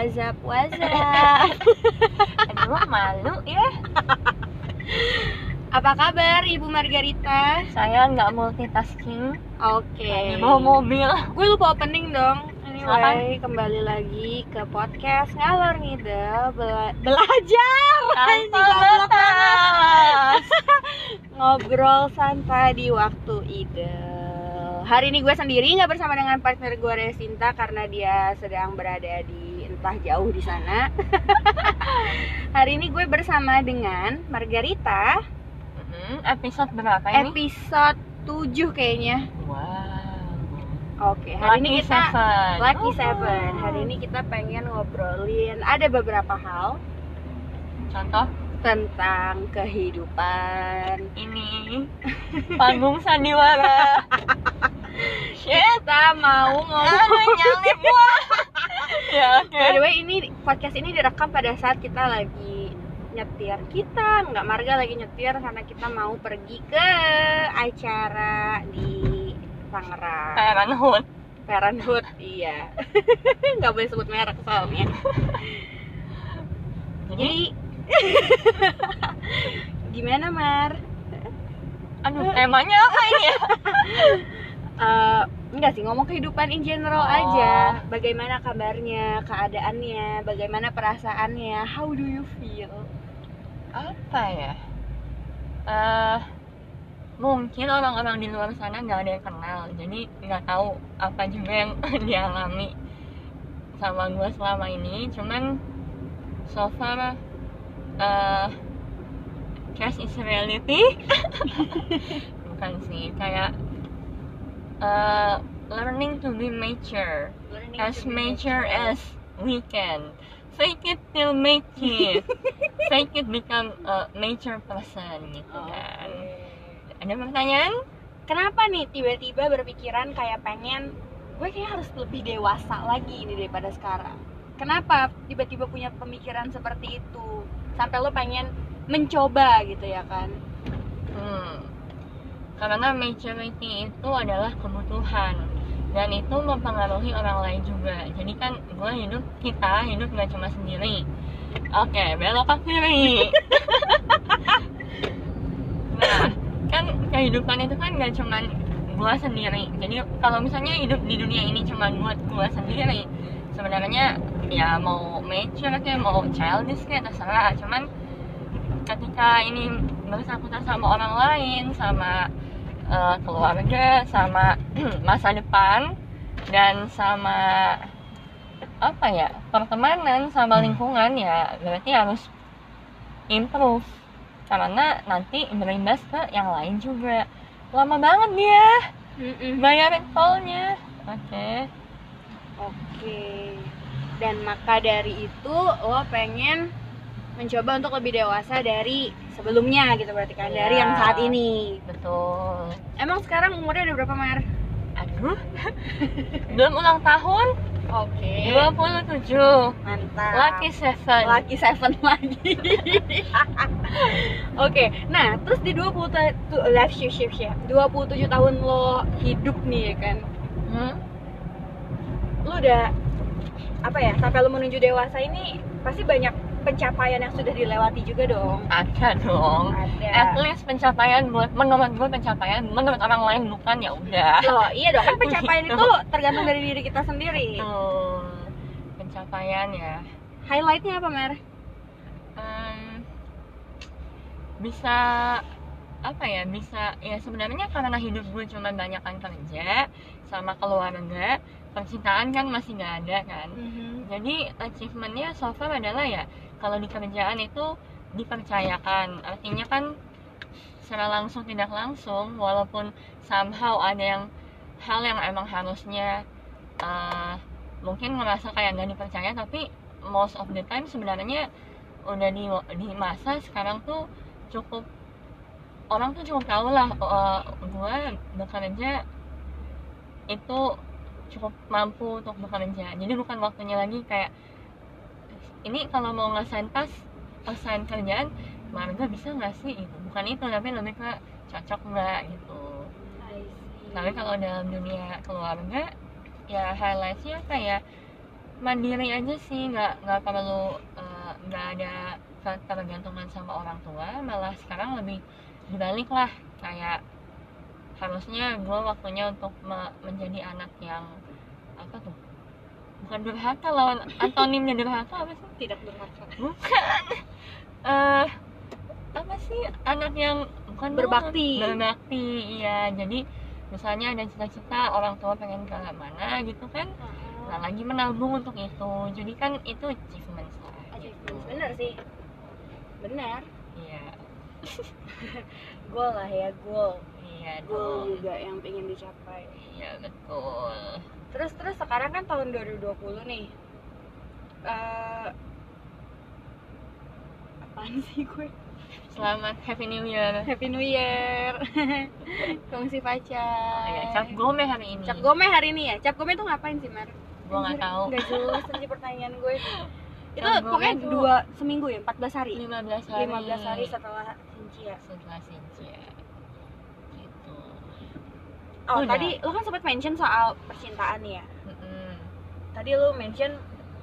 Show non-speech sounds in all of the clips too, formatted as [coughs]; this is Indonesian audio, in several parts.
what's up? Aduh malu ya [laughs] Apa kabar Ibu Margarita? Saya nggak multitasking Oke. Lagi bawa mobil Gue lupa opening dong. Anyway, kembali lagi ke podcast ngalor ngidel bela- belajar. Tanpa [laughs] Ngobrol santai di waktu idel. Hari ini gue sendiri nggak bersama dengan partner gue Resinta karena dia sedang berada di entah jauh di sana. [laughs] Hari ini gue bersama dengan Margarita. Mhm, Episode berapa ini? Episode 7 kayaknya. Wow Oke, hari ini Lucky kita Seven. Lucky Oh. Seven. Hari ini kita pengen ngobrolin ada beberapa hal Contoh tentang kehidupan. ini Panggung sandiwara [laughs] Kita mau ngomong. Aduh nyalip gua Ya By the way, ini podcast ini direkam pada saat kita lagi nyetir. Kita nggak marga lagi nyetir karena kita mau pergi ke acara di Tangerang. Parenthood Parenthood, iya. [laughs] Nggak boleh sebut merek soalnya. Jadi Jadi [laughs] gimana Mar? Aduh temanya apa ini ya? [laughs] Eh, enggak sih ngomong kehidupan in general Oh. aja. Bagaimana kabarnya, keadaannya, bagaimana perasaannya, how do you feel? apa ya eh mungkin orang-orang di luar sana nggak ada yang kenal jadi nggak tahu apa juga yang [laughs] dialami sama gue selama ini cuman so far eh cash is reality [laughs] bukan sih kayak eh learning to be mature as mature as we can fake it till make it [laughs] fake it become a mature person gitu kan ada pertanyaan Kenapa nih tiba-tiba berpikiran kayak pengen gue kayak harus lebih dewasa lagi nih daripada sekarang? Kenapa tiba-tiba punya pemikiran seperti itu? Sampai lo pengen mencoba gitu ya kan? hmm. Karena maturity itu adalah kebutuhan. Dan itu mempengaruhi orang lain juga. Jadi kan gue hidup kita hidup nggak cuma sendiri. Oke belok ke kiri. [laughs] Nah kan kehidupan itu kan nggak cuma gue sendiri. Jadi kalau misalnya hidup di dunia ini cuma buat gue sendiri sebenarnya ya mau mature kayak mau childish kayak terserah. Cuman ketika ini bersangkutan sama orang lain sama eh, keluarga sama [clears throat] masa depan dan sama apa ya pertemanan sama lingkungan ya. Berarti harus improve. Karena nanti berimbas ke yang lain juga. Lama banget dia. Bayarin tolnya oke. Oke. Dan maka dari itu lo pengen mencoba untuk lebih dewasa dari sebelumnya gitu berarti kan dari Iya. yang saat ini. betul Emang sekarang umurnya udah berapa Mar? aduh [laughs] belum ulang tahun Oke. 27 Mantap. lucky seven Lucky Seven lagi. [laughs] Oke, nah terus di 20 ta- tu- life shift shift ya. 27 tahun lo hidup nih ya kan. Hmm? Lo udah apa ya? Sampai lo menuju dewasa ini pasti banyak pencapaian yang sudah dilewati juga dong. ada dong Ada. at least pencapaian buat menurut gue pencapaian menurut orang lain bukan ya udah Loh, iya dong kan [laughs] pencapaian itu tergantung dari diri kita sendiri. Tuh, pencapaian ya Highlightnya apa Mer? Em, bisa apa ya bisa ya sebenarnya karena hidup gue cuma banyak kan kerja sama keluarga percintaan kan masih nggak ada kan. Jadi achievementnya so far adalah ya kalau di kerjaan itu dipercayakan. Artinya kan secara langsung tidak langsung walaupun somehow ada yang hal yang emang harusnya uh, mungkin ngerasa kayak nggak dipercaya tapi most of the time sebenarnya udah di di masa sekarang tuh cukup orang tuh cukup tahu lah uh, gue bekerja itu cukup mampu untuk bekerja. Jadi bukan waktunya lagi kayak ini kalau mau ngesain tas assign kerjaan marga bisa nggak sih? Itu bukan itu tapi lebih ke cocok nggak gitu. Tapi kalau dalam dunia keluarga ya highlightnya apa ya mandiri aja sih nggak nggak perlu eh, nggak ada ketergantungan sama orang tua. Malah sekarang lebih dibalik lah kayak harusnya gue waktunya untuk me- menjadi anak yang apa tuh? Bukan durhaka lawan antonimnya durhaka apa sih? Tidak durhaka. Bukan. Eh apa sih? Anak yang bukan Berbakti. berbakti iya. Jadi misalnya ada cita-cita orang tua pengen ke mana gitu kan nah lagi menabung untuk itu. Jadi kan itu achievement lah gitu. bener sih. Benar. Iya. [laughs] Goal lah ya goal goal dong. juga yang pengen dicapai. Iya betul. Terus terus sekarang kan tahun 2020 nih. Eh apaan sih gue? Selamat happy new year. Happy New Year. [laughs] Kongsi pacar. Oh, ya, cap gome hari ini. Cap gome hari ini ya? Cap gome itu ngapain sih Mar? Gua nggak tahu. nggak jelas aja pertanyaan gue. [laughs] Itu Cap pokoknya tuh- dua seminggu ya? 14 hari? 15 hari. 15 hari setelah Cincia setelah Sinja gitu oh Udah. tadi lo kan sempat mention soal percintaan ya Mm-mm. tadi lo mention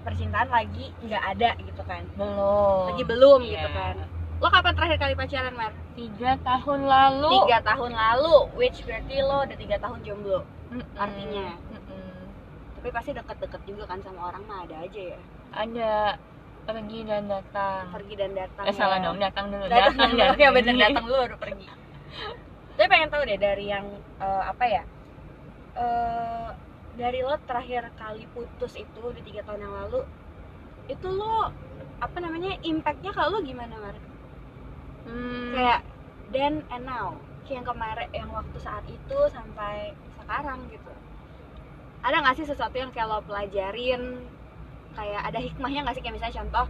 percintaan lagi nggak ada gitu kan belum lagi belum Iya. gitu kan lo kapan terakhir kali pacaran Mar? tiga tahun lalu tiga tahun lalu which berarti lo udah tiga tahun jomblo Mm-mm. artinya. Mm-mm. tapi pasti deket-deket juga kan sama orang mah ada aja ya ada pergi dan datang pergi dan datang eh salah ya. dong datang dulu datang, dulu dan [laughs] ya bener datang dulu baru pergi [laughs] tapi pengen tahu deh dari yang eh, apa ya eh dari lo terakhir kali putus itu di tiga tahun yang lalu itu lo apa namanya impactnya kalau lo gimana Mar? Hmm, kayak then and now kayak yang kemarin yang waktu saat itu sampai sekarang gitu. Ada nggak sih sesuatu yang kayak lo pelajarin? Kayak ada hikmahnya nggak sih? Kayak misalnya contoh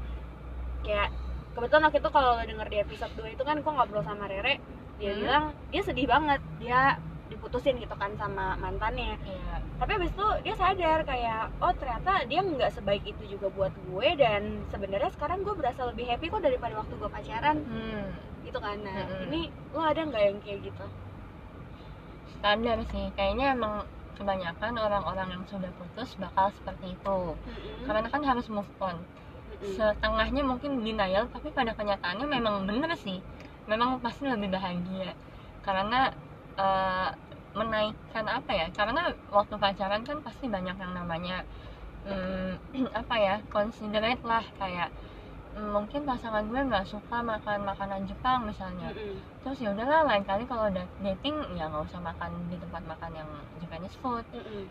kayak kebetulan waktu itu kalau lo denger di episode 2 itu kan gue ngobrol sama Rere dia Hmm. bilang dia sedih banget dia diputusin gitu kan sama mantannya. Iya. tapi abis itu dia sadar kayak oh ternyata dia nggak sebaik itu juga buat gue dan sebenarnya sekarang gue berasa lebih happy kok daripada waktu gue pacaran. Hmm, gitu kan. Nah Mm-mm. ini lo ada nggak yang kayak gitu? Standar sih. Kayaknya emang kebanyakan orang-orang yang sudah putus bakal seperti itu. Karena kan harus move on. Setengahnya mungkin denial tapi pada kenyataannya memang bener sih memang pasti lebih bahagia. Karena eh, menaikkan apa ya karena waktu pacaran kan pasti banyak yang namanya hmm, [clears throat] apa ya considerate lah kayak hmm, mungkin pasangan gue nggak suka makan makanan Jepang misalnya. Terus ya udahlah lain kali kalau udah dating ya nggak usah makan di tempat makan yang Japanese food.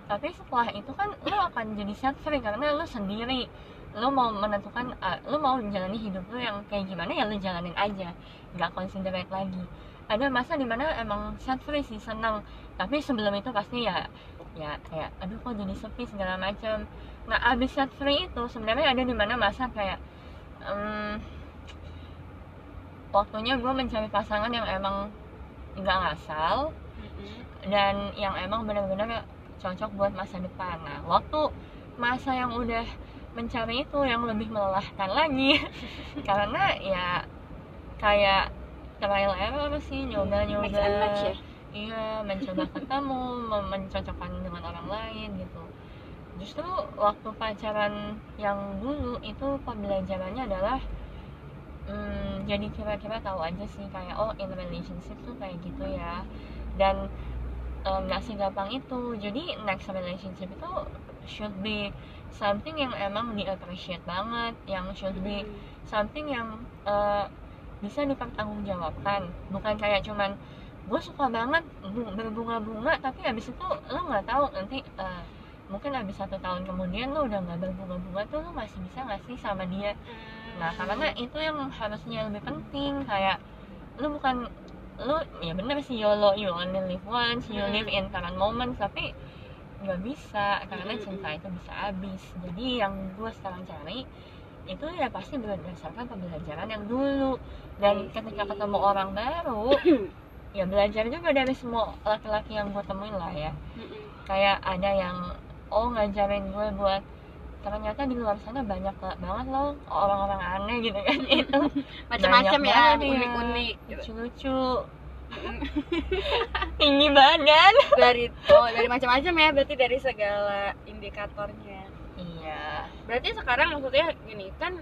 Tapi setelah itu kan lo akan jadi set free karena lo sendiri lo mau menentukan uh, lo mau menjalani hidup lo yang kayak gimana ya lo jalanin aja. Nggak considerate lagi. Ada masa di mana emang set free sih senang. Tapi sebelum itu pasti ya ya kayak aduh kok jadi sepi segala macam nah abis set free itu sebenarnya ada di mana masa kayak em, waktunya gue mencari pasangan yang emang nggak ngasal dan yang emang benar-benar cocok buat masa depan. Nah, waktu masa yang udah mencari itu yang lebih melelahkan lagi. [laughs] Karena ya kayak trial error sih nyoba nyoba match ya. Iya mencoba [laughs] ketemu mencocokkan dengan orang lain gitu. Justru waktu pacaran yang dulu itu pembelajarannya adalah hmm, jadi kira-kira tahu aja sih kayak oh in relationship tuh kayak gitu ya. Dan nggak segampang itu. Jadi next relationship itu should be something yang emang di appreciate banget yang should be something yang eh, bisa dipertanggungjawabkan. Bukan kayak cuman gue suka banget bu- berbunga-bunga tapi habis itu lo nggak tahu nanti eh, mungkin habis satu tahun kemudian lo udah nggak berbunga-bunga tuh lo masih bisa nggak sih sama dia? Nah karena itu yang harusnya lebih penting kayak lo bukan lo ya bener sih YOLO you only live once you Hmm. live in current moment tapi nggak bisa karena cinta itu bisa habis. Jadi yang gue sekarang cari itu ya pasti berdasarkan pembelajaran yang dulu. Dan ketika ketemu orang baru ya belajar juga dari semua laki-laki yang gue temuin lah ya. Kayak ada yang oh ngajarin gue buat ternyata di luar sana banyak banget loh orang-orang aneh gitu kan. [laughs] Itu macam-macam ya unik-unik gitu. lucu-lucu [laughs] tinggi badan dari oh dari macam-macam ya berarti dari segala indikatornya. Iya. Berarti sekarang maksudnya gini kan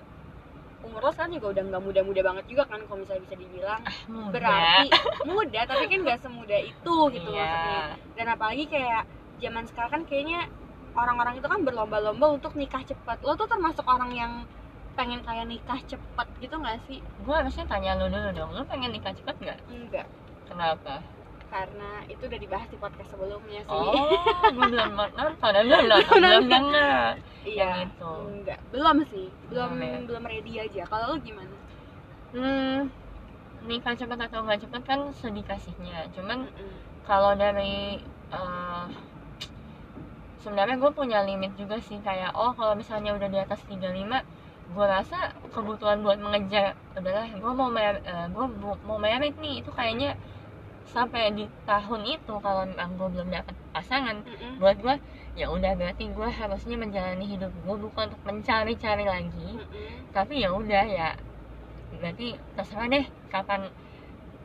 umur lo sekarang juga udah nggak muda-muda banget juga kan kalau misalnya bisa dibilang. Muda. Berarti [laughs] muda tapi kan nggak semuda itu gitu Iya. maksudnya. Dan apalagi kayak zaman sekarang kan kayaknya orang-orang itu kan berlomba-lomba untuk nikah cepat. Lo tuh termasuk orang yang pengen kayak nikah cepat gitu nggak sih? Gue harusnya tanya lu dulu dong lu pengen nikah cepet nggak? Enggak kenapa? Karena itu udah dibahas di podcast sebelumnya sih. Oh gue [laughs] belum nonton belum nonton belum denger iya yang itu. enggak. Belum sih. Belum Belum ya? belum ready aja. Kalau lo gimana? Hmm nikah cepet atau nggak cepet kan sedikasihnya cuman Mm-mm. kalau dari eh, sebenarnya gue punya limit juga sih. Kayak oh kalau misalnya udah di atas 35 gue rasa kebutuhan buat mengejar adalah gue mau mer gue mau merit nih. Itu kayaknya sampai di tahun itu kalau memang gue belum dapat pasangan Mm-mm. buat gue ya udah berarti gue harusnya menjalani hidup gue bukan untuk mencari-cari lagi. Mm-mm. tapi ya udah ya berarti terserah deh kapan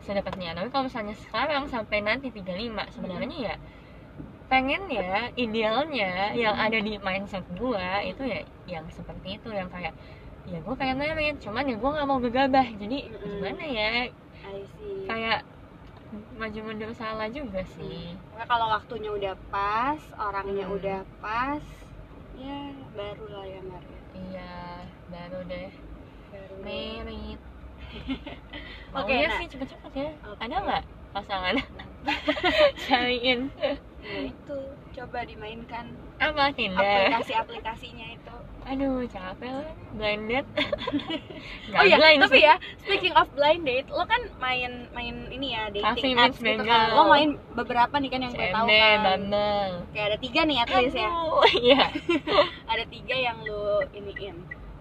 sedekatnya tapi kalau misalnya sekarang sampai nanti 35 sebenarnya ya pengen ya idealnya yang ada di mindset gua itu ya yang seperti itu yang kayak ya gue pengen merit cuman ya gue nggak mau gegabah. Jadi gimana ya? Kayak maju mundur salah juga sih Pokoknya kalau waktunya udah pas, orangnya Hmm. udah pas, ya baru lah ya Mar. ya. iya baru deh Baru merit [laughs] Oke, Maunya nah. sih cepet-cepet ya Oke. ada nggak pasangan [laughs] cariin Nah itu coba dimainkan apa Tinder aplikasi-aplikasinya itu. aduh capek lah blind date [laughs] oh iya, blind tapi sih. ya speaking of blind date, lo kan main main ini ya dating Coffee apps gitu kan. Lo main beberapa nih kan yang gue tahu kan. Bumble Kayak ada tiga nih at least ya. iya [laughs] Ada tiga yang lo iniin,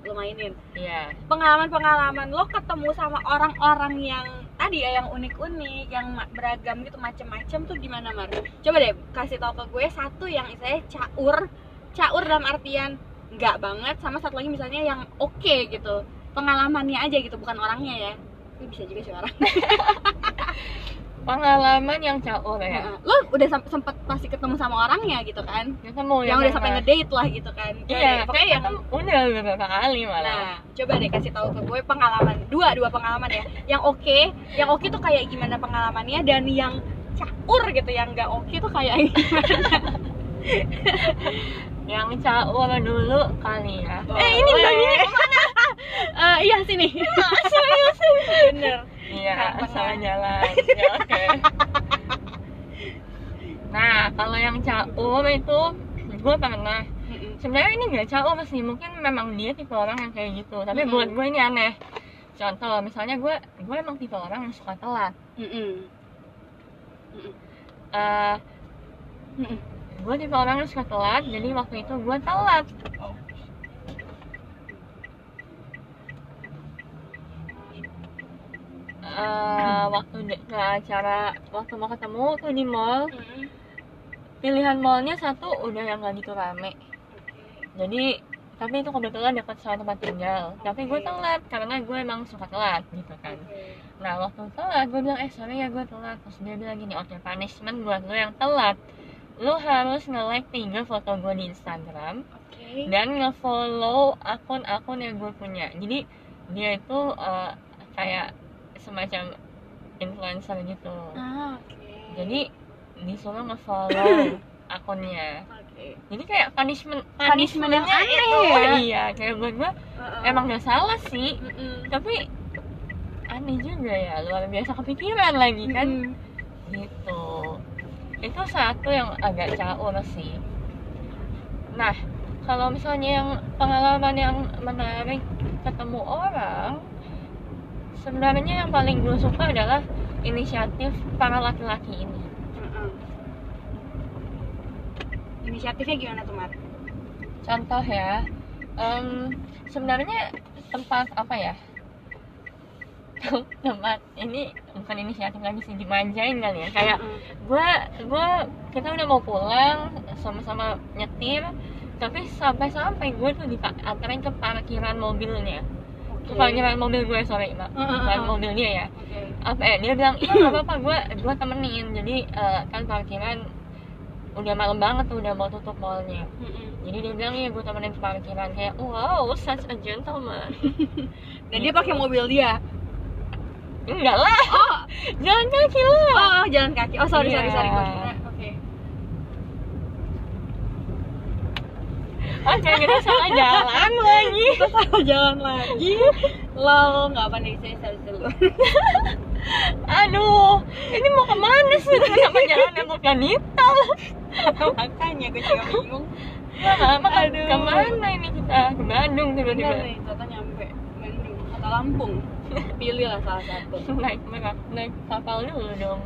lo mainin. iya pengalaman-pengalaman lo ketemu sama orang-orang yang tadi ya yang unik-unik, yang beragam gitu macem-macem tuh gimana Mar? Coba deh kasih tau ke gue satu yang istilahnya caur, caur dalam artian nggak banget, sama satu lagi misalnya yang oke gitu, pengalamannya aja gitu, bukan orangnya ya. Ini bisa juga sih orang. [laughs] pengalaman yang caur ya Lo udah sem- sempet pasti ketemu sama orangnya gitu kan? ketemu yang udah sampai ngedate lah gitu kan? Iya pokoknya yang udah beberapa kali malah Nah, coba deh kasih tahu ke gue pengalaman dua dua pengalaman ya. Yang oke, yang oke tuh kayak gimana pengalamannya dan yang caur gitu, yang nggak oke tuh kayak [laughs] yang caur dulu kali ya eh ini baginya ke mana? [laughs] Eh, iya sini. Serius? Bener. Iya Tengah-tengah. salah jalan? ya oke. Nah kalau yang caur itu gue pernah. Sebenarnya ini nggak caur sih mungkin memang dia tipe orang yang kayak gitu. Tapi Mm-mm. buat gue ini aneh. Contoh misalnya gue gue emang tipe orang yang suka telat. Mm-mm. Eh, Mm-mm. gue tipe orang yang suka telat jadi waktu itu gue telat Eh, waktu ke acara waktu mau ketemu tuh di mall. Mm-mm. pilihan mallnya satu udah yang gak gitu rame. Jadi tapi itu kebetulan dekat sama tempat tinggal. Tapi gue telat karena gue emang suka telat gitu kan. Oke. nah waktu telat gue bilang eh sorry ya gue telat. Terus dia bilang gini oke punishment buat lo yang telat. Lo harus nge-like tiga foto gue di Instagram Oke. dan nge-follow akun-akun yang gue punya. Jadi dia itu eh, kayak semacam influencer gitu Ah, oke. jadi disuruh nge-follow [coughs] akunnya Oke. jadi kayak punishment Punishment yang aneh itu, ya. iya kayak buat gue Uh-uh. emang gak salah sih Mm-mm. tapi aneh juga ya luar biasa kepikiran lagi kan Mm-mm. gitu itu satu yang agak caur sih nah kalau misalnya yang pengalaman yang menarik ketemu orang sebenarnya yang paling gue suka adalah inisiatif para laki-laki ini. Mm-mm. Inisiatifnya gimana tuh Mar? contoh ya em, sebenarnya tempat apa ya? Tempat. Ini bukan inisiatif lagi sih dimanjain kali ya. Kayak gue gue kita udah mau pulang sama-sama nyetir tapi sampai-sampai gue tuh diantarin ke parkiran mobilnya Oke. parkiran mobil gue sorry mm, bukan mm. mobil dia ya. Oke. apa ya dia bilang iya nggak [coughs] apa-apa gue gue temenin. Jadi eh, kan parkiran udah malam banget tuh udah mau tutup mallnya. Mm-mm. jadi dia bilang iya gue temenin ke parkiran. Kayak wow such a gentleman. [laughs] Dan dia pakai mobil dia? Enggak lah. Oh. [laughs] Jalan kaki lah. Oh jalan kaki. Oh sorry sorry Iya. sorry gue kira oke kita salah jalan lagi. Kita salah jalan lagi. Lol nggak apa nih saya sorry dulu aduh ini mau ke mana sih? Kenapa jalannya bukan itu makanya gue juga bingung. Kan Aduh. ke mana ini kita? Ke Bandung tiba-tiba. Nih ternyata nyampe Bandung. Atau Lampung. Pilih lah salah satu. Naik merak naik kapal dulu dong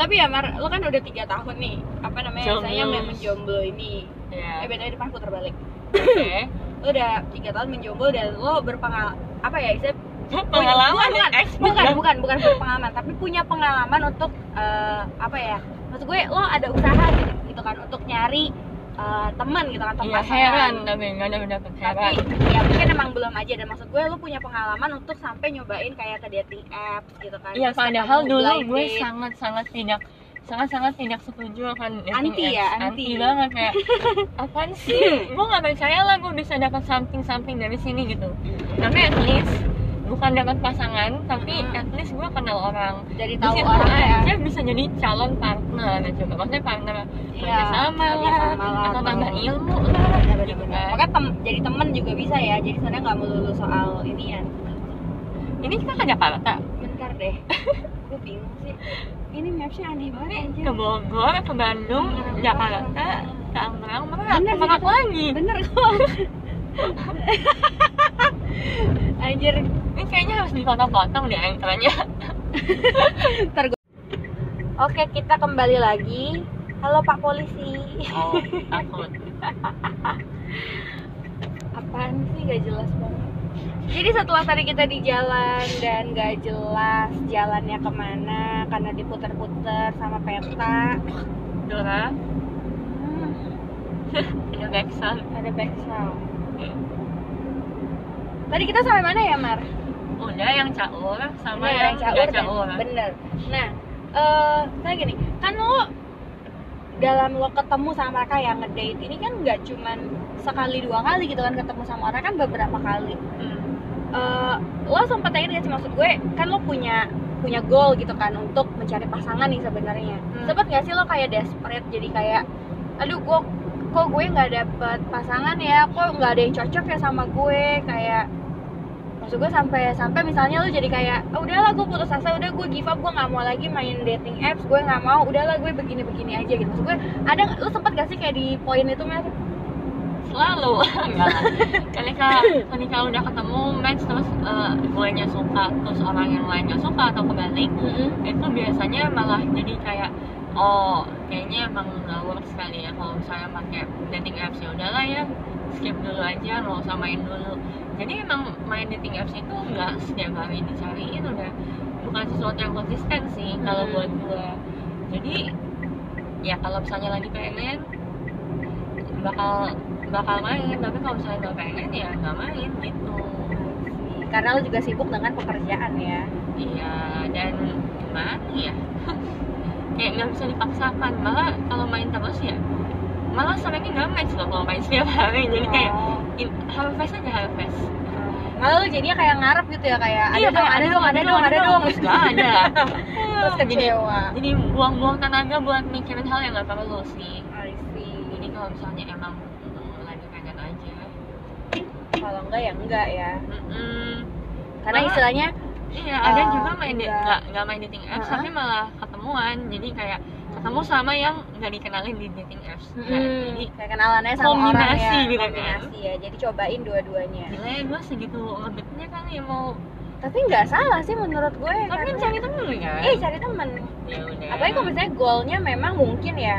tapi ya Mar lo kan udah tiga tahun nih. Apa namanya? Jomblo. saya memang jomblo ini. Ya eh beda depan putar balik oke. [laughs] Lo udah tiga tahun menjomblo dan lo berpengal apa ya istilah pengalaman bukan, ya? bukan, expert bukan, dong. bukan, bukan berpengalaman, tapi punya pengalaman untuk eh, apa ya? Maksud gue lo ada usaha gitu, gitu kan untuk nyari eh, teman gitu kan, atau iya pasangan. heran tapi nggak ada Tapi heran ya mungkin emang belum aja dan maksud gue lo punya pengalaman untuk sampai nyobain kayak ke dating apps gitu kan. iya padahal dulu gue date. sangat sangat tidak sangat sangat tidak setuju akan Anti ya, apps. anti. banget kayak [laughs] apaan sih gue nggak percaya lah gue bisa dapat something something dari sini gitu tapi at least bukan dapat pasangan tapi Hmm. at least gue kenal orang jadi Di tahu situ orang ya. aja bisa jadi calon partner coba maksudnya partner Iya, sama lah lah, atau tambah ilmu lah Iya, gitu benar-benar. kan. Makanya tem- jadi temen juga bisa ya. Jadi sebenarnya nggak melulu soal ini ya. ini kita ke Jakarta Bentar deh. [laughs] gue bingung sih. Ini mapsnya aneh banget anjir. ke Bogor ke Bandung Jakarta Tangerang Merak Bener, Merak lagi Bener kok. [laughs] [laughs] Anjir, ini kayaknya harus dipotong-potong deh anchornya [laughs] Oke, kita kembali lagi. Halo Pak Polisi. oh takut [laughs] Apaan sih gak jelas banget. Jadi setelah tadi kita di jalan dan gak jelas jalannya ke mana karena diputer-puter sama peta. Dora Hmm, ada backsound ada back sound. Tadi kita sampai mana ya, Mar? udah yang caur sama Bener, yang caur nggak dan- caur Bener. Nah, eh saya gini, kan lo dalam lo ketemu sama mereka yang ngedate ini kan nggak cuman sekali dua kali gitu kan ketemu sama orang kan beberapa kali. Hmm. Eh, lo sempet tanya gak sih maksud gue kan lo punya punya goal gitu kan untuk mencari pasangan nih sebenarnya. Hmm. Sempet gak sih lo kayak desperate jadi kayak aduh gue kok gue nggak dapet pasangan ya kok nggak ada yang cocok ya sama gue kayak maksud gue sampai sampai misalnya lu jadi kayak "Ah, udahlah gue putus asa udah gue give up gue nggak mau lagi main dating apps gue nggak mau udahlah gue begini begini aja gitu. Maksud gue ada lu sempet gak sih kayak di poin itu Mer? selalu. [laughs] Ketika ketika udah ketemu match terus uh, gue nya suka terus orang yang lainnya suka atau kebalik itu biasanya malah jadi kayak oh kayaknya emang nggak work sekali ya kalau misalnya pakai dating apps. Ya udahlah ya skip dulu aja nggak usah main dulu jadi emang main dating apps itu nggak setiap hari dicariin udah bukan sesuatu yang konsisten sih kalau Hmm. buat gue jadi ya kalau misalnya lagi pengen bakal bakal main tapi kalau misalnya nggak pengen ya nggak main gitu karena lu juga sibuk dengan pekerjaan ya Iya, dan gimana ya? [laughs] Kayak nggak bisa dipaksakan. Malah kalau main terus ya, malah seringnya nggak match loh kalau main setiap hari. Jadi kayak Oh. in- harvest aja harvest. malah lu jadinya kayak ngarep gitu ya kayak ada Iya, dong kayak ada dong ada dong ada dong terus nggak ada. [laughs] terus kecewa jadi buang-buang tenaga buat mikirin hal yang nggak perlu sih. I see. Jadi kalau misalnya emang mm, lagi pengen aja. kalau enggak ya enggak ya Mm-mm. karena Malah- istilahnya Iya, ada Eh, juga main di- enggak. nggak nggak main dating apps, Uh-uh. tapi malah ketemuan. Jadi kayak ketemu sama yang nggak dikenalin di dating apps. Nah, hmm, jadi kayak kenalannya sama orang kombinasi ya. gitu kan. kombinasi ya. Jadi cobain dua-duanya. Gila ya gue segitu ngebetnya kali ya mau tapi nggak salah sih menurut gue tapi kan karena- cari temen kan? Eh cari temen. Ya udah. Apalagi kalau misalnya goalnya memang mungkin ya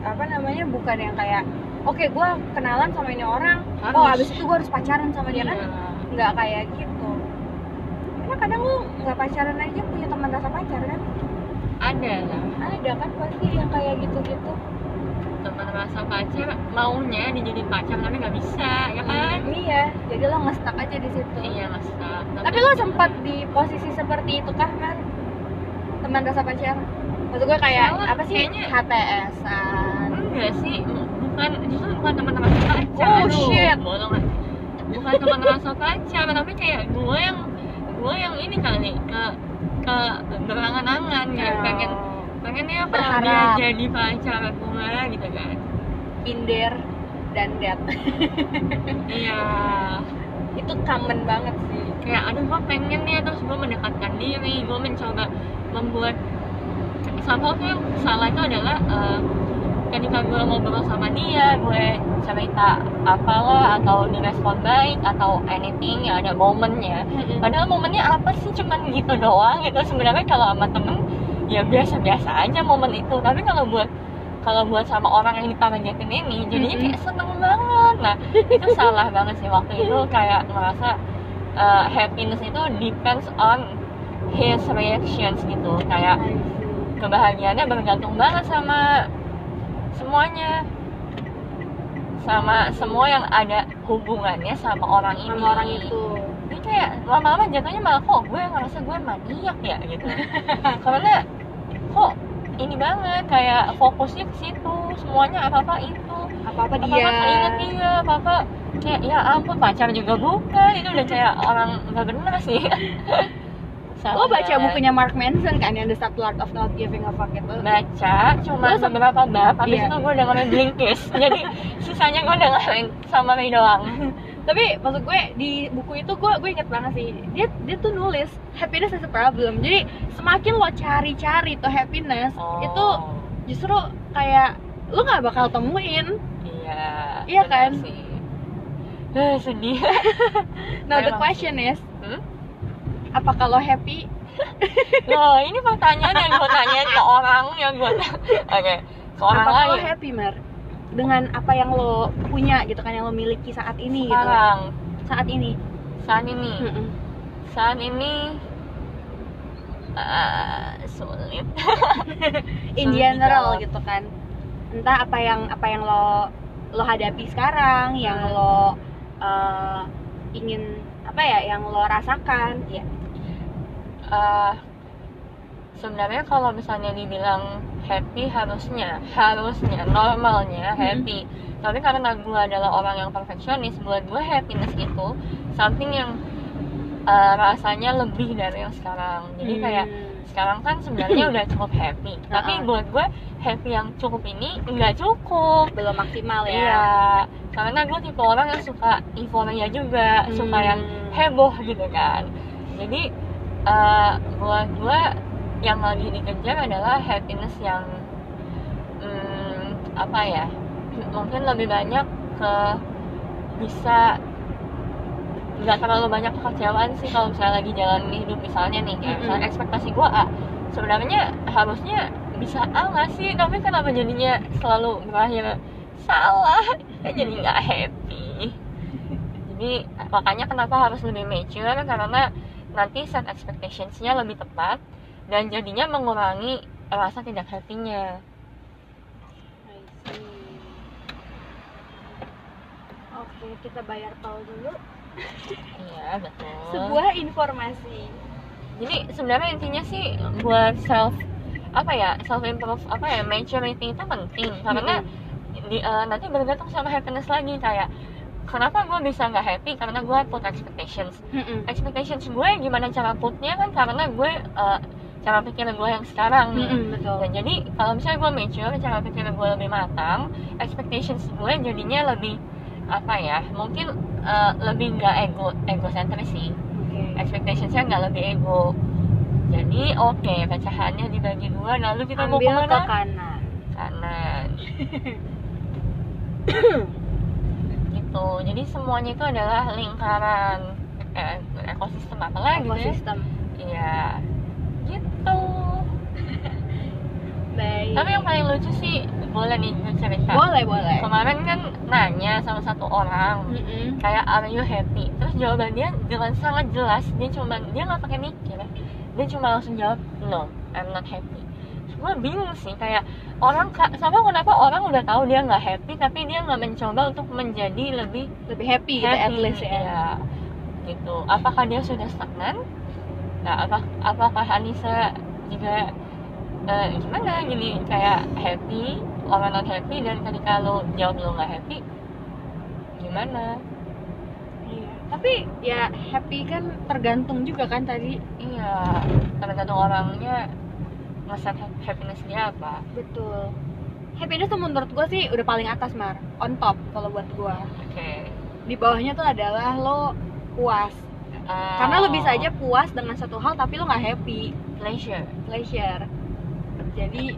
apa namanya bukan yang kayak oke gue kenalan sama ini orang. Oh Harus. abis itu gue harus pacaran sama dia. Kan Iya. nggak kayak gitu. Karena kadang lu nggak pacaran aja punya teman rasa pacar kan ada lah. Ada kan pasti yang kayak gitu-gitu. Teman rasa pacar maunya dijadiin pacar tapi nggak bisa ya kan? Iya. Jadi lo ngestak aja di situ. Iya mas tapi lo sempat di posisi seperti itu kah man teman rasa pacar? Maksud gue kayak Salah, apa sih? kayaknya- HTSan enggak sih bukan justru bukan teman-teman pacar Oh, aduh, shit. bolongan bukan teman-teman pacar tapi kayak gue yang gue yang ini kali ke ke berangan-angan ya pengen pengen ya kalau dia jadi pacar gue gitu kan. Inder dan Dad. [laughs] Iya. Itu common banget sih. Kayak aduh gue pengen ya terus gue mendekatkan diri. Gue mencoba membuat somehow tuh yang salah itu adalah eh, ketika gue ngobrol sama dia gue cerita apalah atau direspon baik atau anything ya ada momennya. Padahal momennya apa sih? Cuman gitu doang. Gitu sebenarnya kalau sama temen ya biasa-biasa aja momen itu. Tapi kalau buat kalau buat sama orang yang ditargetin ini jadinya kayak seneng banget. Nah itu salah [laughs] banget sih waktu itu. Kayak ngerasa uh, happiness itu depends on his reactions gitu. Kayak kebahagiaannya bergantung banget sama semuanya. Sama semua yang ada hubungannya sama orang ini. sama orang itu. Ini kayak lama-lama jatuhnya malah kok gue ngerasa gue maniak ya? gitu. [laughs] Karena kok ini banget kayak fokusnya ke situ semuanya apa apa itu. Apa apa dia. apa keinget dia apa apa kayak ya ampun pacar juga bukan. Itu udah kayak orang nggak bener sih [laughs] lo Salah baca bukunya Mark Manson kan yang The Subtle Art of Not Giving a Fuck itu? Baca cuma Lo beberapa bab habis Iya. itu gue dengerin Blinkist [laughs] jadi sisanya gue dengerin sama Ray doang. [laughs] Tapi maksud gue di buku itu gue gue inget banget sih dia dia tuh nulis happiness is a problem. Jadi semakin lo cari-cari tuh happiness Oh. itu justru kayak lo nggak bakal temuin. Iya Iya kan? sih. Eh, sedih. [laughs] Now the question is Hmm? Apakah lo happy? [laughs] Loh, ini pertanyaan yang gue tanyain ke orang yang gue Oke, ke orang lo lain. happy Mar? Dengan apa yang lo punya gitu kan yang lo miliki saat ini gitu. Sekarang, saat ini. Saat ini. Mm-mm. Saat ini eh, Sulit. [laughs] In Sulit general gitu kan. Entah apa yang apa yang lo lo hadapi sekarang yang Hmm. lo eh, ingin apa ya yang lo rasakan ya Eh, Sebenarnya kalau misalnya dibilang happy harusnya Harusnya, normalnya Hmm. happy Tapi karena gue adalah orang yang perfeksionis Buat gue happiness itu Something yang eh, rasanya lebih dari yang sekarang Jadi Hmm. kayak sekarang kan sebenarnya udah [laughs] cukup happy tapi Uh-uh. buat gue happy yang cukup ini nggak cukup belum maksimal ya iya karena gue tipe orang yang suka euforia juga suka Hmm. yang heboh gitu kan jadi eh, buat gue yang lagi dikejar adalah happiness yang hmm, apa ya [clears throat] mungkin lebih banyak ke bisa nggak terlalu banyak kekecewaan sih kalau misalnya lagi jalan hidup. Misalnya nih kayak misalnya ekspektasi gue A sebenarnya harusnya bisa A nggak sih? Tapi kenapa jadinya selalu berakhir salah? Kita jadi nggak happy. Jadi makanya kenapa harus lebih mature? Karena nanti set expectationsnya lebih tepat dan jadinya mengurangi rasa tidak happy-nya see. Oke, kita bayar tol dulu. iya betul Sebuah informasi. jadi sebenarnya intinya sih buat self apa ya self improve apa ya maturity itu penting karena di, eh, nanti bergantung sama happiness lagi kayak kenapa gue bisa nggak happy karena gue put expectations Mm-mm. expectations gue gimana cara putnya kan karena gue eh, cara pikir gue yang sekarang nih Mm-mm, betul. dan jadi kalau misalnya gue mature cara pikir gue lebih matang expectations gue jadinya lebih apa ya mungkin eh, lebih nggak ego egocentris sih Oke. expectationsnya nggak lebih ego jadi oke pecahannya dibagi dua lalu kita mau Ambil ke ke mana kanan. kanan [coughs] gitu jadi semuanya itu adalah lingkaran eh, ekosistem apa lagi gitu ya Ekosistem. iya gitu [laughs] Baik. tapi yang paling lucu sih boleh nih cerita boleh boleh. kemarin kan nanya sama satu orang Mm-mm. kayak are you happy terus jawaban dia dengan sangat jelas dia cuma dia nggak pakai mikir dia cuma langsung jawab no I'm not happy gue bingung sih kayak orang sama kenapa orang udah tahu dia nggak happy tapi dia nggak mencoba untuk menjadi lebih Lebih happy, gitu happy at least ya. Iya, gitu apakah dia sudah stagnan nah apa apakah Anissa juga eh, gimana gini kayak happy orang not happy dan ketika lo jawab lo nggak happy gimana Iya. Tapi ya happy kan tergantung juga kan tadi. iya tergantung orangnya ngeset happiness dia apa Betul. Happiness tuh menurut gue sih udah paling atas mar, on top kalau buat gue. oke Di bawahnya tuh adalah lo puas. Ah, Karena lo bisa aja puas dengan satu hal tapi lo nggak happy, pleasure pleasure. Jadi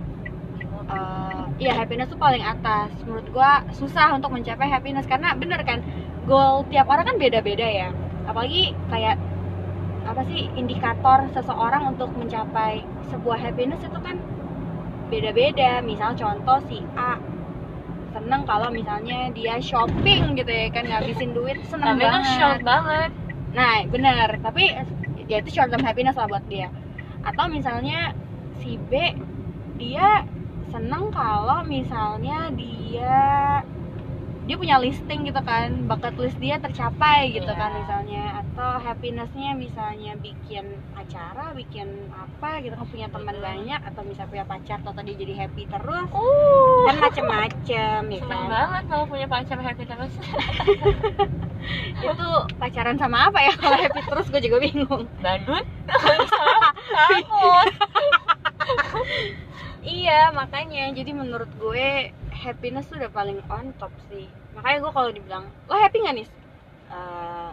eh, iya happiness tuh paling atas. Menurut gua susah untuk mencapai happiness karena bener kan goal tiap orang kan beda-beda ya. Apalagi kayak apa sih indikator seseorang untuk mencapai sebuah happiness itu kan beda-beda. Misal contoh si A seneng kalau misalnya dia shopping gitu ya kan ngabisin duit seneng tapi banget. short banget Nah, bener. Tapi ya itu short term happiness lah buat dia. Atau misalnya si B dia seneng kalau misalnya dia dia punya listing gitu kan, bucket list dia tercapai gitu Iya. kan misalnya. Atau happinessnya misalnya bikin acara, bikin apa gitu kan punya teman Hmm. banyak atau misalnya punya pacar atau tadi jadi happy terus uh kan macem-macem ya kan. banget kalau punya pacar happy terus [laughs] Itu pacaran sama apa ya kalau happy terus gue juga bingung. badut [laughs] takut Iya makanya jadi menurut gue happiness tuh udah paling on top sih. Makanya gue kalau dibilang lo happy nggak nih Eh,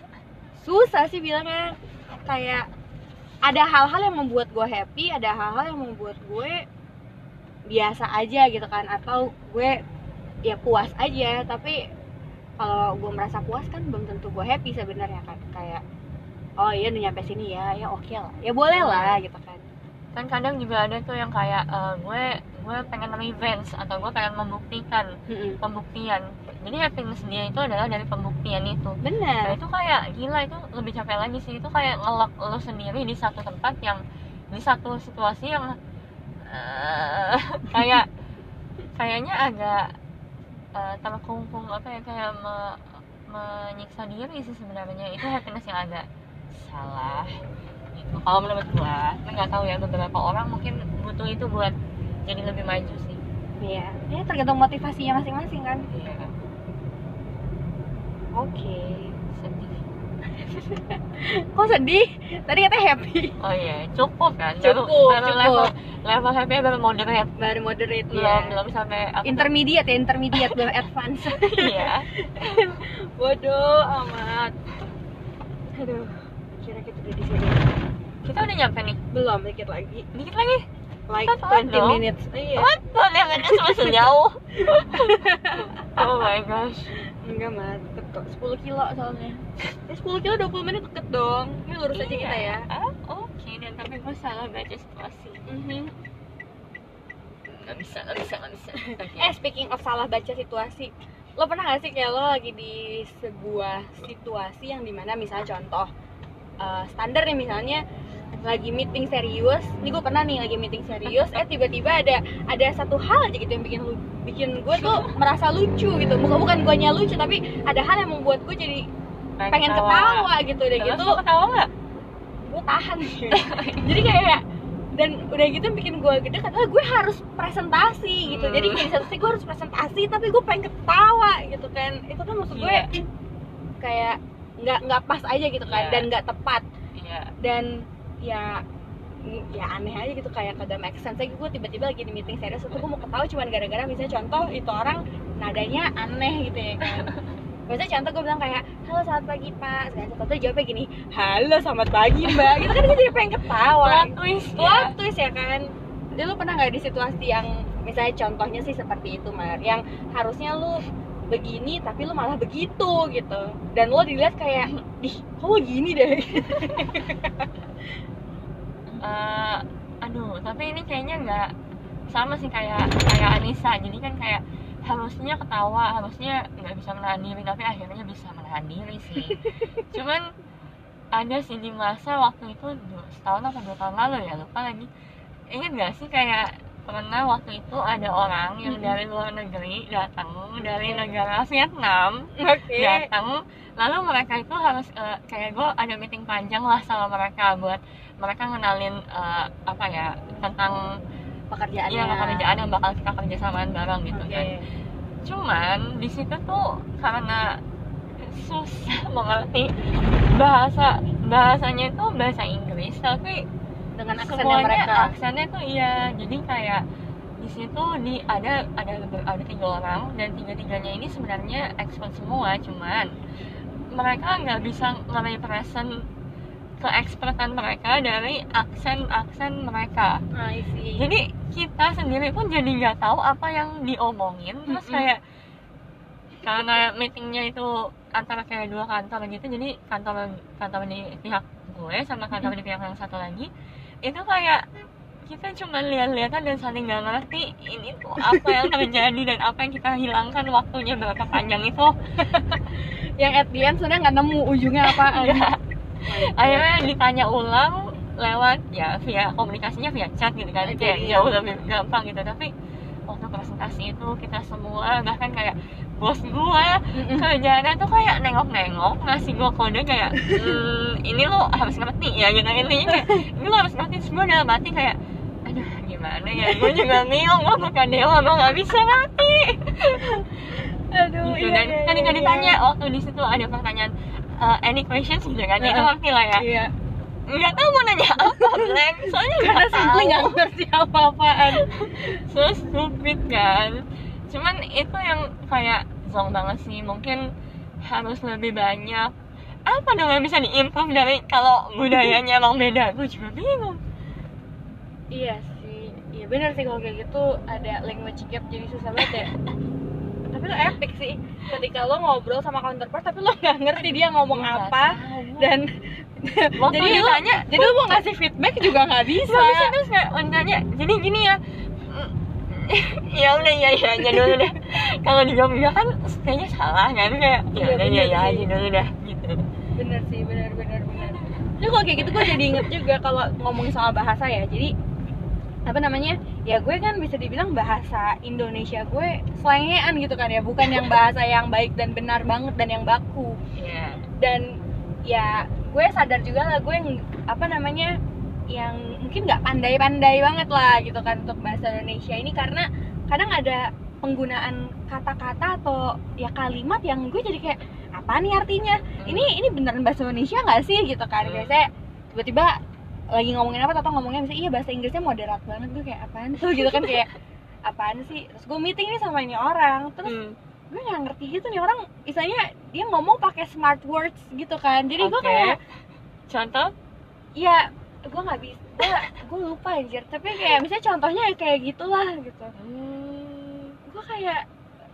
[laughs] susah sih bilangnya. Kayak ada hal-hal yang membuat gue happy ada hal-hal yang membuat gue biasa aja gitu kan atau gue ya puas aja. Tapi kalau gue merasa puas kan belum tentu gue happy sebenarnya kan. Kayak oh iya udah nyampe sini ya ya oke lah. Ya boleh lah gitu kan. Kan kadang juga ada tuh yang kayak eh, gue gue pengen revenge atau gue pengen membuktikan Mm-mm. pembuktian. Jadi happiness dia itu adalah dari pembuktian itu. Nah bener itu kayak gila itu lebih capek lagi sih. Itu kayak ngelok lo sendiri di satu tempat yang di satu situasi yang eh, [laughs] kayak kayaknya agak eh, terkungkung apa ya kayak me- menyiksa diri sih sebenarnya. Itu happiness yang agak salah gitu. Kalau menurut gua tapi nggak tahu ya beberapa orang mungkin butuh itu buat jadi lebih maju sih Iya, ya tergantung motivasinya masing-masing kan. iya Oke. sedih [laughs] Kok sedih? Tadi katanya happy. oh iya cukup kan Cukup, baru, cukup. level level happy baru moderate Baru moderate belum ya. belum sampai? Intermediate ya, intermediate belum [laughs] advance. iya [laughs] Bodoh amat. Aduh, kira kita udah di sini. kita udah nyampe nih Belum dikit lagi. dikit lagi Like telat 20 dong. minutes. Iya. what what yang ada sama sejauh oh my gosh Enggak, Mat. Deket kok. 10 kilo soalnya. Ya 10 kilo 20 menit deket dong. Ini lurus aja kita ya. Ah, oke dan tapi gue salah baca situasi Mhm. nggak bisa nggak bisa nggak bisa [laughs] Oke. Eh, speaking of salah baca situasi, lo pernah gak sih kayak lo lagi di sebuah situasi yang di mana misalnya contoh eh, standar nih misalnya lagi meeting serius, ini gue pernah nih lagi meeting serius, eh tiba-tiba ada ada satu hal aja gitu yang bikin lu bikin gue tuh merasa lucu gitu, bukan bukan guanya lucu tapi ada hal yang membuat gue jadi pengen ketawa. gitu udah Terus gitu. lo ketawa nggak? Gue tahan. [laughs] Jadi kayak dan udah gitu bikin gue gede adalah gue harus presentasi gitu. Hmm. jadi kayak di satu sisi gue harus presentasi tapi gue pengen ketawa gitu kan. Itu kan maksud gue Iya. kayak nggak nggak pas aja gitu kan Iya. dan nggak tepat. Iya. Dan ya ya aneh aja gitu kayak kagak make sense. Aja gue tiba-tiba lagi di meeting serius itu gue mau ketawa cuman gara-gara misalnya contoh itu orang nadanya aneh gitu ya kan. [laughs] Biasanya contoh gue bilang kayak Halo selamat pagi pak. Sekarang tuh jawabnya gini Halo selamat pagi mbak. Gitu kan gue jadi pengen ketawa. Plot twist ya. Plot twist ya kan. Jadi lu pernah gak di situasi yang Misalnya contohnya sih seperti itu Mar? Yang harusnya lu begini tapi lu malah begitu gitu. Dan lo dilihat kayak Ih kok lo gini deh? [laughs] Eh, aduh tapi ini kayaknya nggak sama sih kayak kayak Anissa. Jadi kan kayak harusnya ketawa harusnya nggak bisa menahan diri tapi akhirnya bisa menahan diri sih. [laughs] Cuman ada sih di masa waktu itu setahun atau dua tahun lalu ya lupa lagi. Ingat gak sih kayak pernah waktu itu ada orang yang dari luar negeri datang dari negara Vietnam Oke. datang. Lalu mereka itu harus eh, kayak gue ada meeting panjang lah sama mereka buat mereka ngenalin uh, apa ya tentang pekerjaan iya pekerjaan yang bakal kita kerjasamaan bareng gitu okay. kan. Cuman di situ tuh karena susah [laughs] mengerti bahasa bahasanya itu bahasa Inggris tapi dengan aksennya semuanya mereka. aksennya tuh iya. Jadi kayak di situ di ada ada ada tiga orang dan tiga tiganya ini sebenarnya expert semua cuman mereka nggak bisa nge-represent keekspertan mereka dari aksen-aksen mereka. Nah, jadi kita sendiri pun jadi nggak tahu apa yang diomongin. Terus kayak karena meetingnya itu antara kayak dua kantor gitu jadi kantor kantor di pihak gue sama kantor di pihak yang satu lagi itu kayak kita cuma lihat-lihatan dan saling nggak ngerti ini tuh apa yang terjadi dan apa yang kita hilangkan waktunya berapa panjang itu. [laughs] Yang at the end sebenarnya nggak nemu ujungnya apa? [laughs] Akhirnya ditanya ulang lewat ya via komunikasinya via chat gitu kan. Kayak jauh lebih gampang gitu. Tapi waktu presentasi itu kita semua bahkan kayak bos gue kerjanya tuh kayak nengok-nengok ngasih gue kode kayak mmm, ini lo harus ngerti. Ya gitu intinya kayak ini lo harus ngerti. Terus gue dalam hati kayak aduh gimana ya? Gue juga bingung gue bukan dewa gue nggak bisa ngerti aduh gitu, iya, dan iya, kan iya, ditanya iya. waktu di situ ada pertanyaan uh, any questions? Gitu kan itu ngerti lah ya. iya. nggak tahu mau nanya apa blank soalnya karena simply nggak ngerti apa-apaan. So stupid kan cuman itu yang kayak zong banget sih. Mungkin harus lebih banyak. Apa dong yang bisa diimprove dari kalau budayanya emang beda? Gue juga bingung. Iya sih. Iya benar sih kalau kayak gitu. Ada language gap jadi susah banget ya. [laughs] Tapi lo epic sih. Ketika lo ngobrol sama counterpart tapi lo nggak ngerti dia ngomong apa. dan Waktu [laughs] jadi lo tanya jadi lo mau ngasih feedback juga nggak bisa nggak bisa. terus nggak tanya jadi gini ya [laughs] ya udah ya ya aja dulu deh. Kalau dijawab dia kan kayaknya salah kan kayak ya udah ya ya aja dulu dah gitu. Bener sih bener bener bener jadi kalau kayak gitu gue jadi inget juga kalau ngomongin soal bahasa ya. Jadi apa namanya? Ya gue kan bisa dibilang bahasa Indonesia gue selengean gitu kan ya. Bukan yang bahasa yang baik dan benar banget dan yang baku. Yeah. dan ya gue sadar juga lah gue yang apa namanya yang mungkin nggak pandai-pandai banget lah gitu kan untuk bahasa Indonesia ini. Karena kadang ada penggunaan kata-kata atau ya kalimat yang gue jadi kayak apa nih artinya? Hmm. ini ini beneran bahasa Indonesia nggak sih? Gitu kan. Hmm. biasanya tiba-tiba lagi ngomongin apa atau ngomongnya misalnya iya bahasa Inggrisnya moderat banget. Gue kayak apaan tuh [laughs] gitu kan kayak apaan sih? Terus gue meeting nih sama ini orang. Terus hmm. gue nggak ngerti gitu nih orang misalnya dia ngomong pakai smart words gitu kan. Jadi okay. gue kayak contoh? Ya gue nggak bisa gue gue lupa anjir. Tapi kayak misalnya contohnya kayak gitulah gitu. Hmm. gue kayak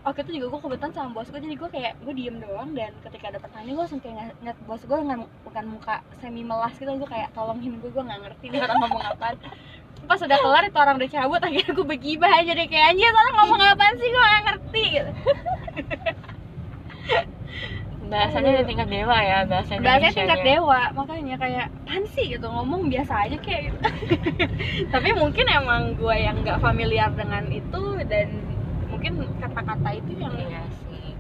waktu itu juga gue kebetulan sama bos gue jadi gue kayak gue diem doang. Dan ketika ada pertanyaan gue langsung kayak ngeliat bos gue dengan bukan muka semi melas gitu. Gue kayak tolongin gue gue nggak ngerti nih orang ngomong apa pas udah kelar itu orang udah cabut akhirnya gue begibah. Aja deh kayak anjir orang ngomong apaan sih? Gue gak ngerti. gitu [laughs] bahasanya udah tingkat dewa ya bahasa bahasanya tingkat dewa makanya kayak pansi gitu ngomong biasa aja kayak gitu. [laughs] Tapi mungkin emang gue yang nggak familiar dengan itu dan mungkin kata-kata itu yang iya sih.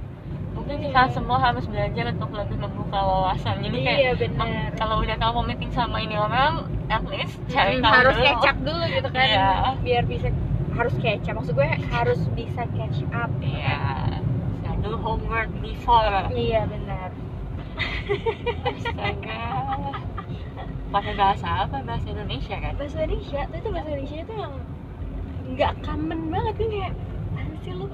Mungkin kita iya. semua harus belajar untuk lebih membuka wawasan. Jadi kayak iya, bener. kalau udah mau meeting sama ini orang at least cari hmm, harus dulu. kecap dulu gitu kan iya. biar bisa harus kecap. Maksud gue harus bisa catch up iya do homework before. Iya benar. Astaga. Pakai bahasa apa? Bahasa Indonesia kan? Bahasa Indonesia. Itu bahasa Indonesia itu yang nggak common banget kan kayak sih lu?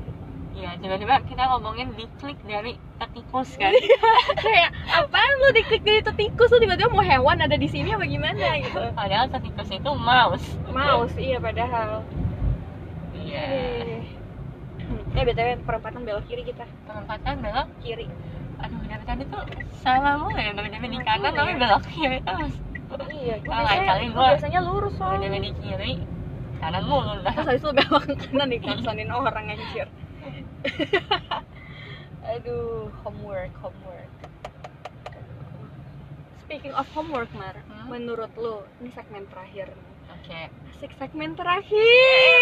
Iya, tiba-tiba kita ngomongin diklik dari tetikus kan. [laughs] Kayak, apaan lu diklik dari tetikus, lu tiba-tiba mau hewan ada di sini apa gimana? Gitu. Padahal tetikus itu mouse. Mouse, iya padahal. Iya Eh, btw perempatan belok kiri kita. Perempatan belok? Kiri. Aduh, dari tadi tuh salah mulu ya, dari di kanan tapi belok kiri terus. Iya, gue biasanya, biasanya lurus soalnya. Dari di kiri kanan mulu lah. Terus habis itu belok kanan nih konsonin orang anjir. [laughs] Aduh homework homework. Speaking of homework Mar hmm? menurut lo ini segmen terakhir oke okay. asik segmen terakhir.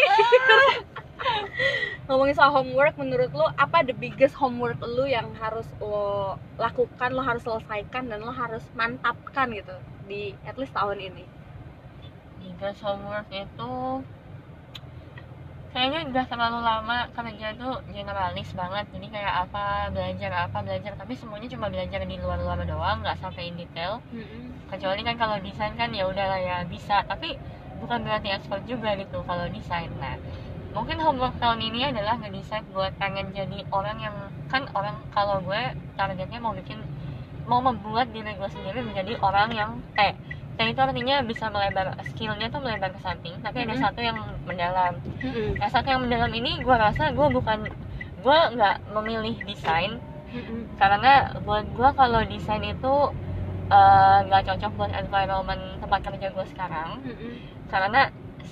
[laughs] Ngomongin soal homework menurut lo apa the biggest homework lo yang harus lo lakukan lo harus selesaikan dan lo harus mantapkan gitu di at least tahun ini? Because homework itu kayaknya udah terlalu lama kerja tuh generalis banget. Jadi kayak apa belajar apa belajar. Tapi semuanya cuma belajar di luar-luar doang nggak sampai in detail. Kecuali kan kalau desain kan ya udahlah ya bisa. Tapi bukan berarti expert juga gitu kalau desain. Nah mungkin homework tahun ini adalah ngedesain buat pengen jadi orang yang kan orang kalau gue targetnya mau bikin mau membuat diri gue sendiri menjadi orang yang T T itu artinya bisa melebar skillnya tuh melebar ke samping tapi ada Mhm. satu yang mendalam. Nah, satu yang mendalam ini gue rasa gue bukan gue nggak memilih desain. Karena buat gue kalau desain itu eh, nggak cocok buat environment tempat kerja gue sekarang karena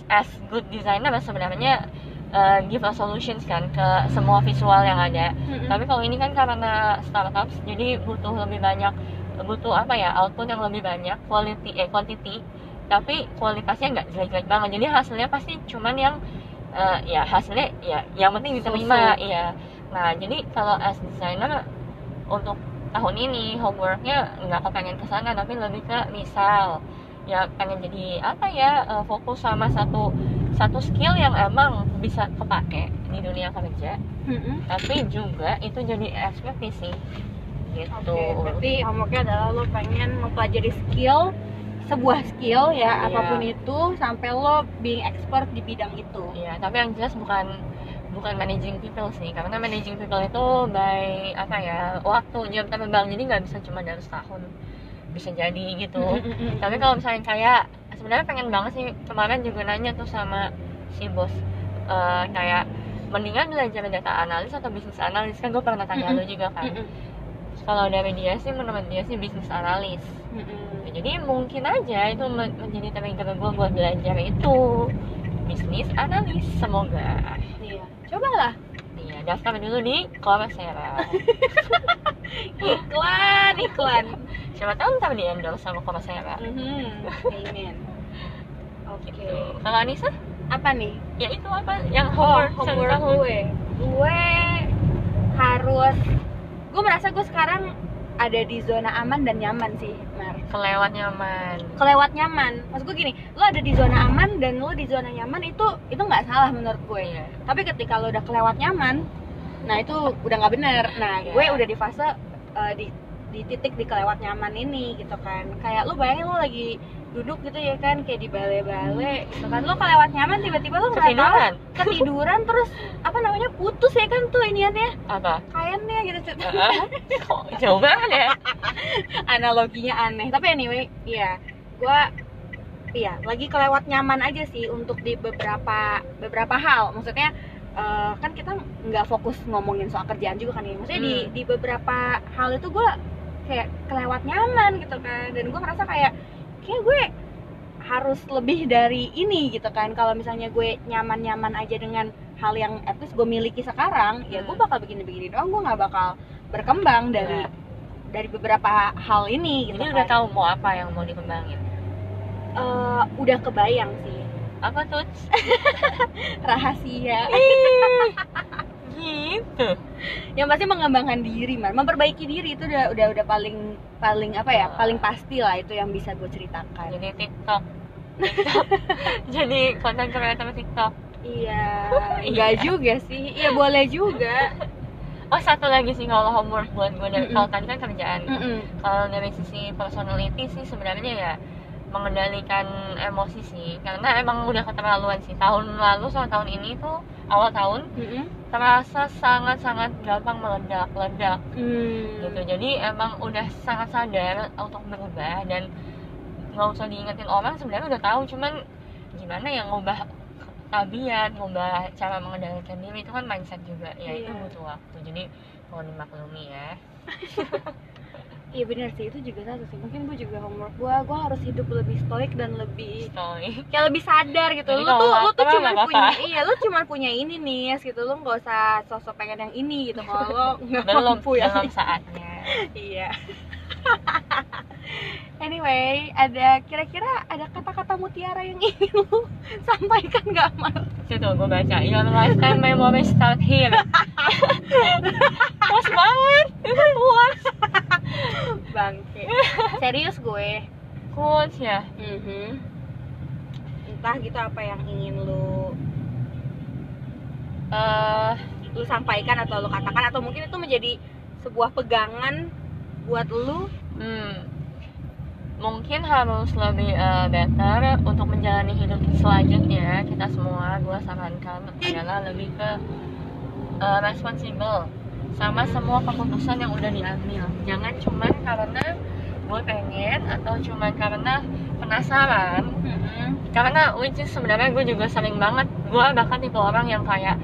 as good designer sebenarnya eh, give a solutions kan ke semua visual yang ada. Tapi kalau ini kan karena startups jadi butuh lebih banyak butuh apa ya output yang lebih banyak quality eh quantity. Tapi kualitasnya nggak jelek-jelek banget jadi hasilnya pasti cuman yang eh, ya hasilnya ya yang penting diterima So-so. iya. Nah jadi kalau as designer untuk tahun ini homeworknya nggak kepengen ke sana tapi lebih ke misal ya pengen jadi apa ya eh, fokus sama satu satu skill yang emang bisa kepake di dunia kerja. Tapi juga itu jadi ekspertisi gitu. Oke, berarti homeworknya adalah lo pengen mempelajari skill sebuah skill ya Iya. apa pun itu sampai lo being expert di bidang itu. Iya, tapi yang jelas bukan bukan managing people sih, karena managing people itu by apa ya waktu jam terbang jadi nggak bisa cuma dalam setahun bisa jadi gitu. tapi kalau misalnya kayak sebenarnya pengen banget sih kemarin juga nanya tuh sama si bos eh, kayak mendingan belajar data analis atau bisnis analis kan gue pernah tanya lu juga kan. Kalau dari dia sih menurut dia sih bisnis analis. Jadi mungkin aja itu men- menjadi trigger gue buat belajar itu bisnis analis semoga. Iya. Cobalah. Iya, daftar dulu di Coursera. [laughs] Iklan, iklan. Siapa tahu ntar di endorse sama Coursera. Mhm, Amen. Oke. Gitu. Kalau Anissa? Apa nih? Ya itu apa? Yang Oh, homework, gue. Gue harus gue merasa gue sekarang ada di zona aman dan nyaman sih, Mar. kelewat nyaman. kelewat nyaman maksud gue gini lo ada di zona aman dan lo di zona nyaman itu itu nggak salah menurut gue Iya. tapi ketika lo udah kelewat nyaman nah itu udah nggak bener nah Iya. gue udah di fase uh, di di titik di kelewat nyaman ini gitu kan kayak lo bayangin lo lagi duduk gitu ya kan kayak di balai-balai gitu kan lo kelewat nyaman tiba-tiba lo nggak tahu Ketiduran. terus apa namanya putus ya kan tuh iniannya Apa? kainnya gitu Heeh. Kok jauh banget ya? analoginya aneh tapi anyway iya gua iya lagi kelewat nyaman aja sih untuk di beberapa beberapa hal maksudnya eh, kan kita nggak fokus ngomongin soal kerjaan juga kan ya maksudnya di Hmm. di beberapa hal itu gua kayak kelewat nyaman gitu kan dan gue merasa kayak kayak gue harus lebih dari ini gitu kan kalau misalnya gue nyaman-nyaman aja dengan hal yang at least gue miliki sekarang ya gue Hmm. bakal begini-begini doang gue nggak bakal berkembang dari Iya. dari beberapa hal ini gitu Ini kan. udah tahu mau apa yang mau dikembangin. Eh, udah kebayang sih Apa tuh? [laughs] rahasia [laughs] gitu. yang pasti mengembangkan diri man memperbaiki diri itu udah udah udah paling paling apa ya paling pasti lah itu yang bisa gue ceritakan Jadi TikTok. TikTok. [laughs] Jadi konten creator TikTok. iya Iya. enggak juga sih iya boleh juga Oh satu lagi sih kalau homework buat gue dari Mm-mm. kalau tadi kan kerjaan. Mm-mm. Kalau dari sisi personality sih sebenarnya ya mengendalikan emosi sih. Karena emang udah keterlaluan sih. Tahun lalu sama tahun ini tuh awal tahun Mm-mm. terasa sangat-sangat gampang meledak meledak Hmm. gitu. Jadi emang udah sangat sadar untuk berubah dan nggak usah diingetin orang sebenarnya udah tahu. Cuman gimana ya ngubah tabiat ngubah cara mengendalikan diri itu kan mindset juga. Ya itu Iya. butuh waktu. Jadi mohon dimaklumi ya [laughs] iya bener sih itu juga satu sih. Mungkin gue juga homework. Gue gue harus hidup lebih stoik dan lebih story kayak lebih sadar gitu. Jadi lu tuh lu tuh cuma punya iya lu cuma punya ini nih gitu. Lu nggak usah sosok pengen yang ini gitu. Kalau lo [laughs] nggak belum mampu ya. belum saatnya. [laughs] Iya. [laughs] Anyway ada kira-kira ada kata-kata mutiara yang ingin lu sampaikan nggak Mar? itu tuh gue baca your lifetime memory start here. Puas banget. Puas bangke. Serius gue. Quotes ya? Mhm. cinta gitu apa yang ingin lu Eh, lu sampaikan atau lu katakan atau mungkin itu menjadi sebuah pegangan buat lu? Hmm, mungkin harus lebih eh, better untuk menjalani hidup selanjutnya. Kita semua gue sarankan adalah lebih ke eh, responsible sama semua keputusan yang udah diambil. Jangan cuman karena gue pengen atau cuman karena penasaran. Karena which is sebenarnya gue juga sering banget gue bahkan tipe orang yang kayak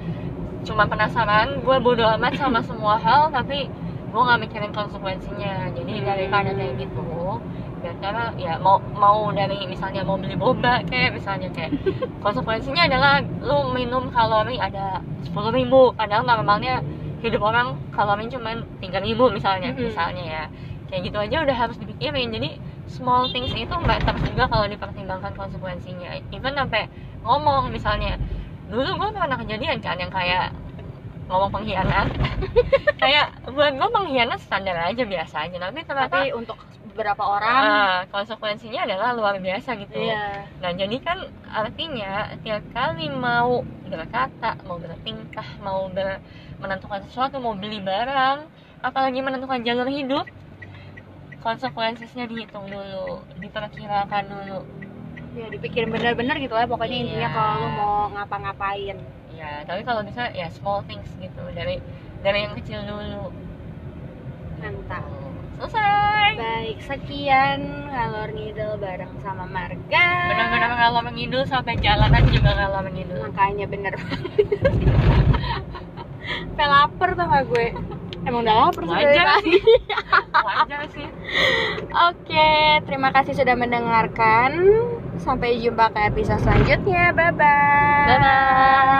cuma penasaran gue bodo amat sama [laughs] semua hal tapi gue nggak mikirin konsekuensinya. Jadi daripada kayak gitu ya karena ya mau mau dari misalnya mau beli boba kayak misalnya kayak [laughs] konsekuensinya adalah lu minum kalori ada sepuluh ribu padahal normalnya hidup orang kalori cuma tiga ribu misalnya Mhm. misalnya ya. Kayak gitu aja udah harus dipikirin. Jadi small things itu matters juga kalau dipertimbangkan konsekuensinya. Even sampai ngomong misalnya dulu gue pernah kejadian kan yang kayak ngomong pengkhianat. [laughs] Kayak buat gue pengkhianat standar aja biasa aja. Tapi ternyata tapi untuk beberapa orang ah, konsekuensinya adalah luar biasa gitu. Iya. Nah jadi kan artinya tiap kali mau berkata mau bertingkah mau ber- menentukan sesuatu mau beli barang apalagi menentukan jalur hidup konsekuensinya dihitung dulu diperkirakan dulu. Ya dipikirin bener-bener gitu lah pokoknya Iya. intinya kalau lu mau ngapa-ngapain. Ya tapi kalau bisa ya small things gitu dari dari yang kecil dulu. Mantap. Selesai. Baik sekian ngalor ngidel bareng sama Marga. Benar-benar kalau mengidul sampai jalanan juga kalau mengidul makanya bener [laughs] Sampai lapar tuh gak gue? Emang udah lapar sih dari wajar tadi. sih. Wajar sih. Oke, terima kasih sudah mendengarkan. Sampai jumpa ke episode selanjutnya. Bye-bye. Bye-bye.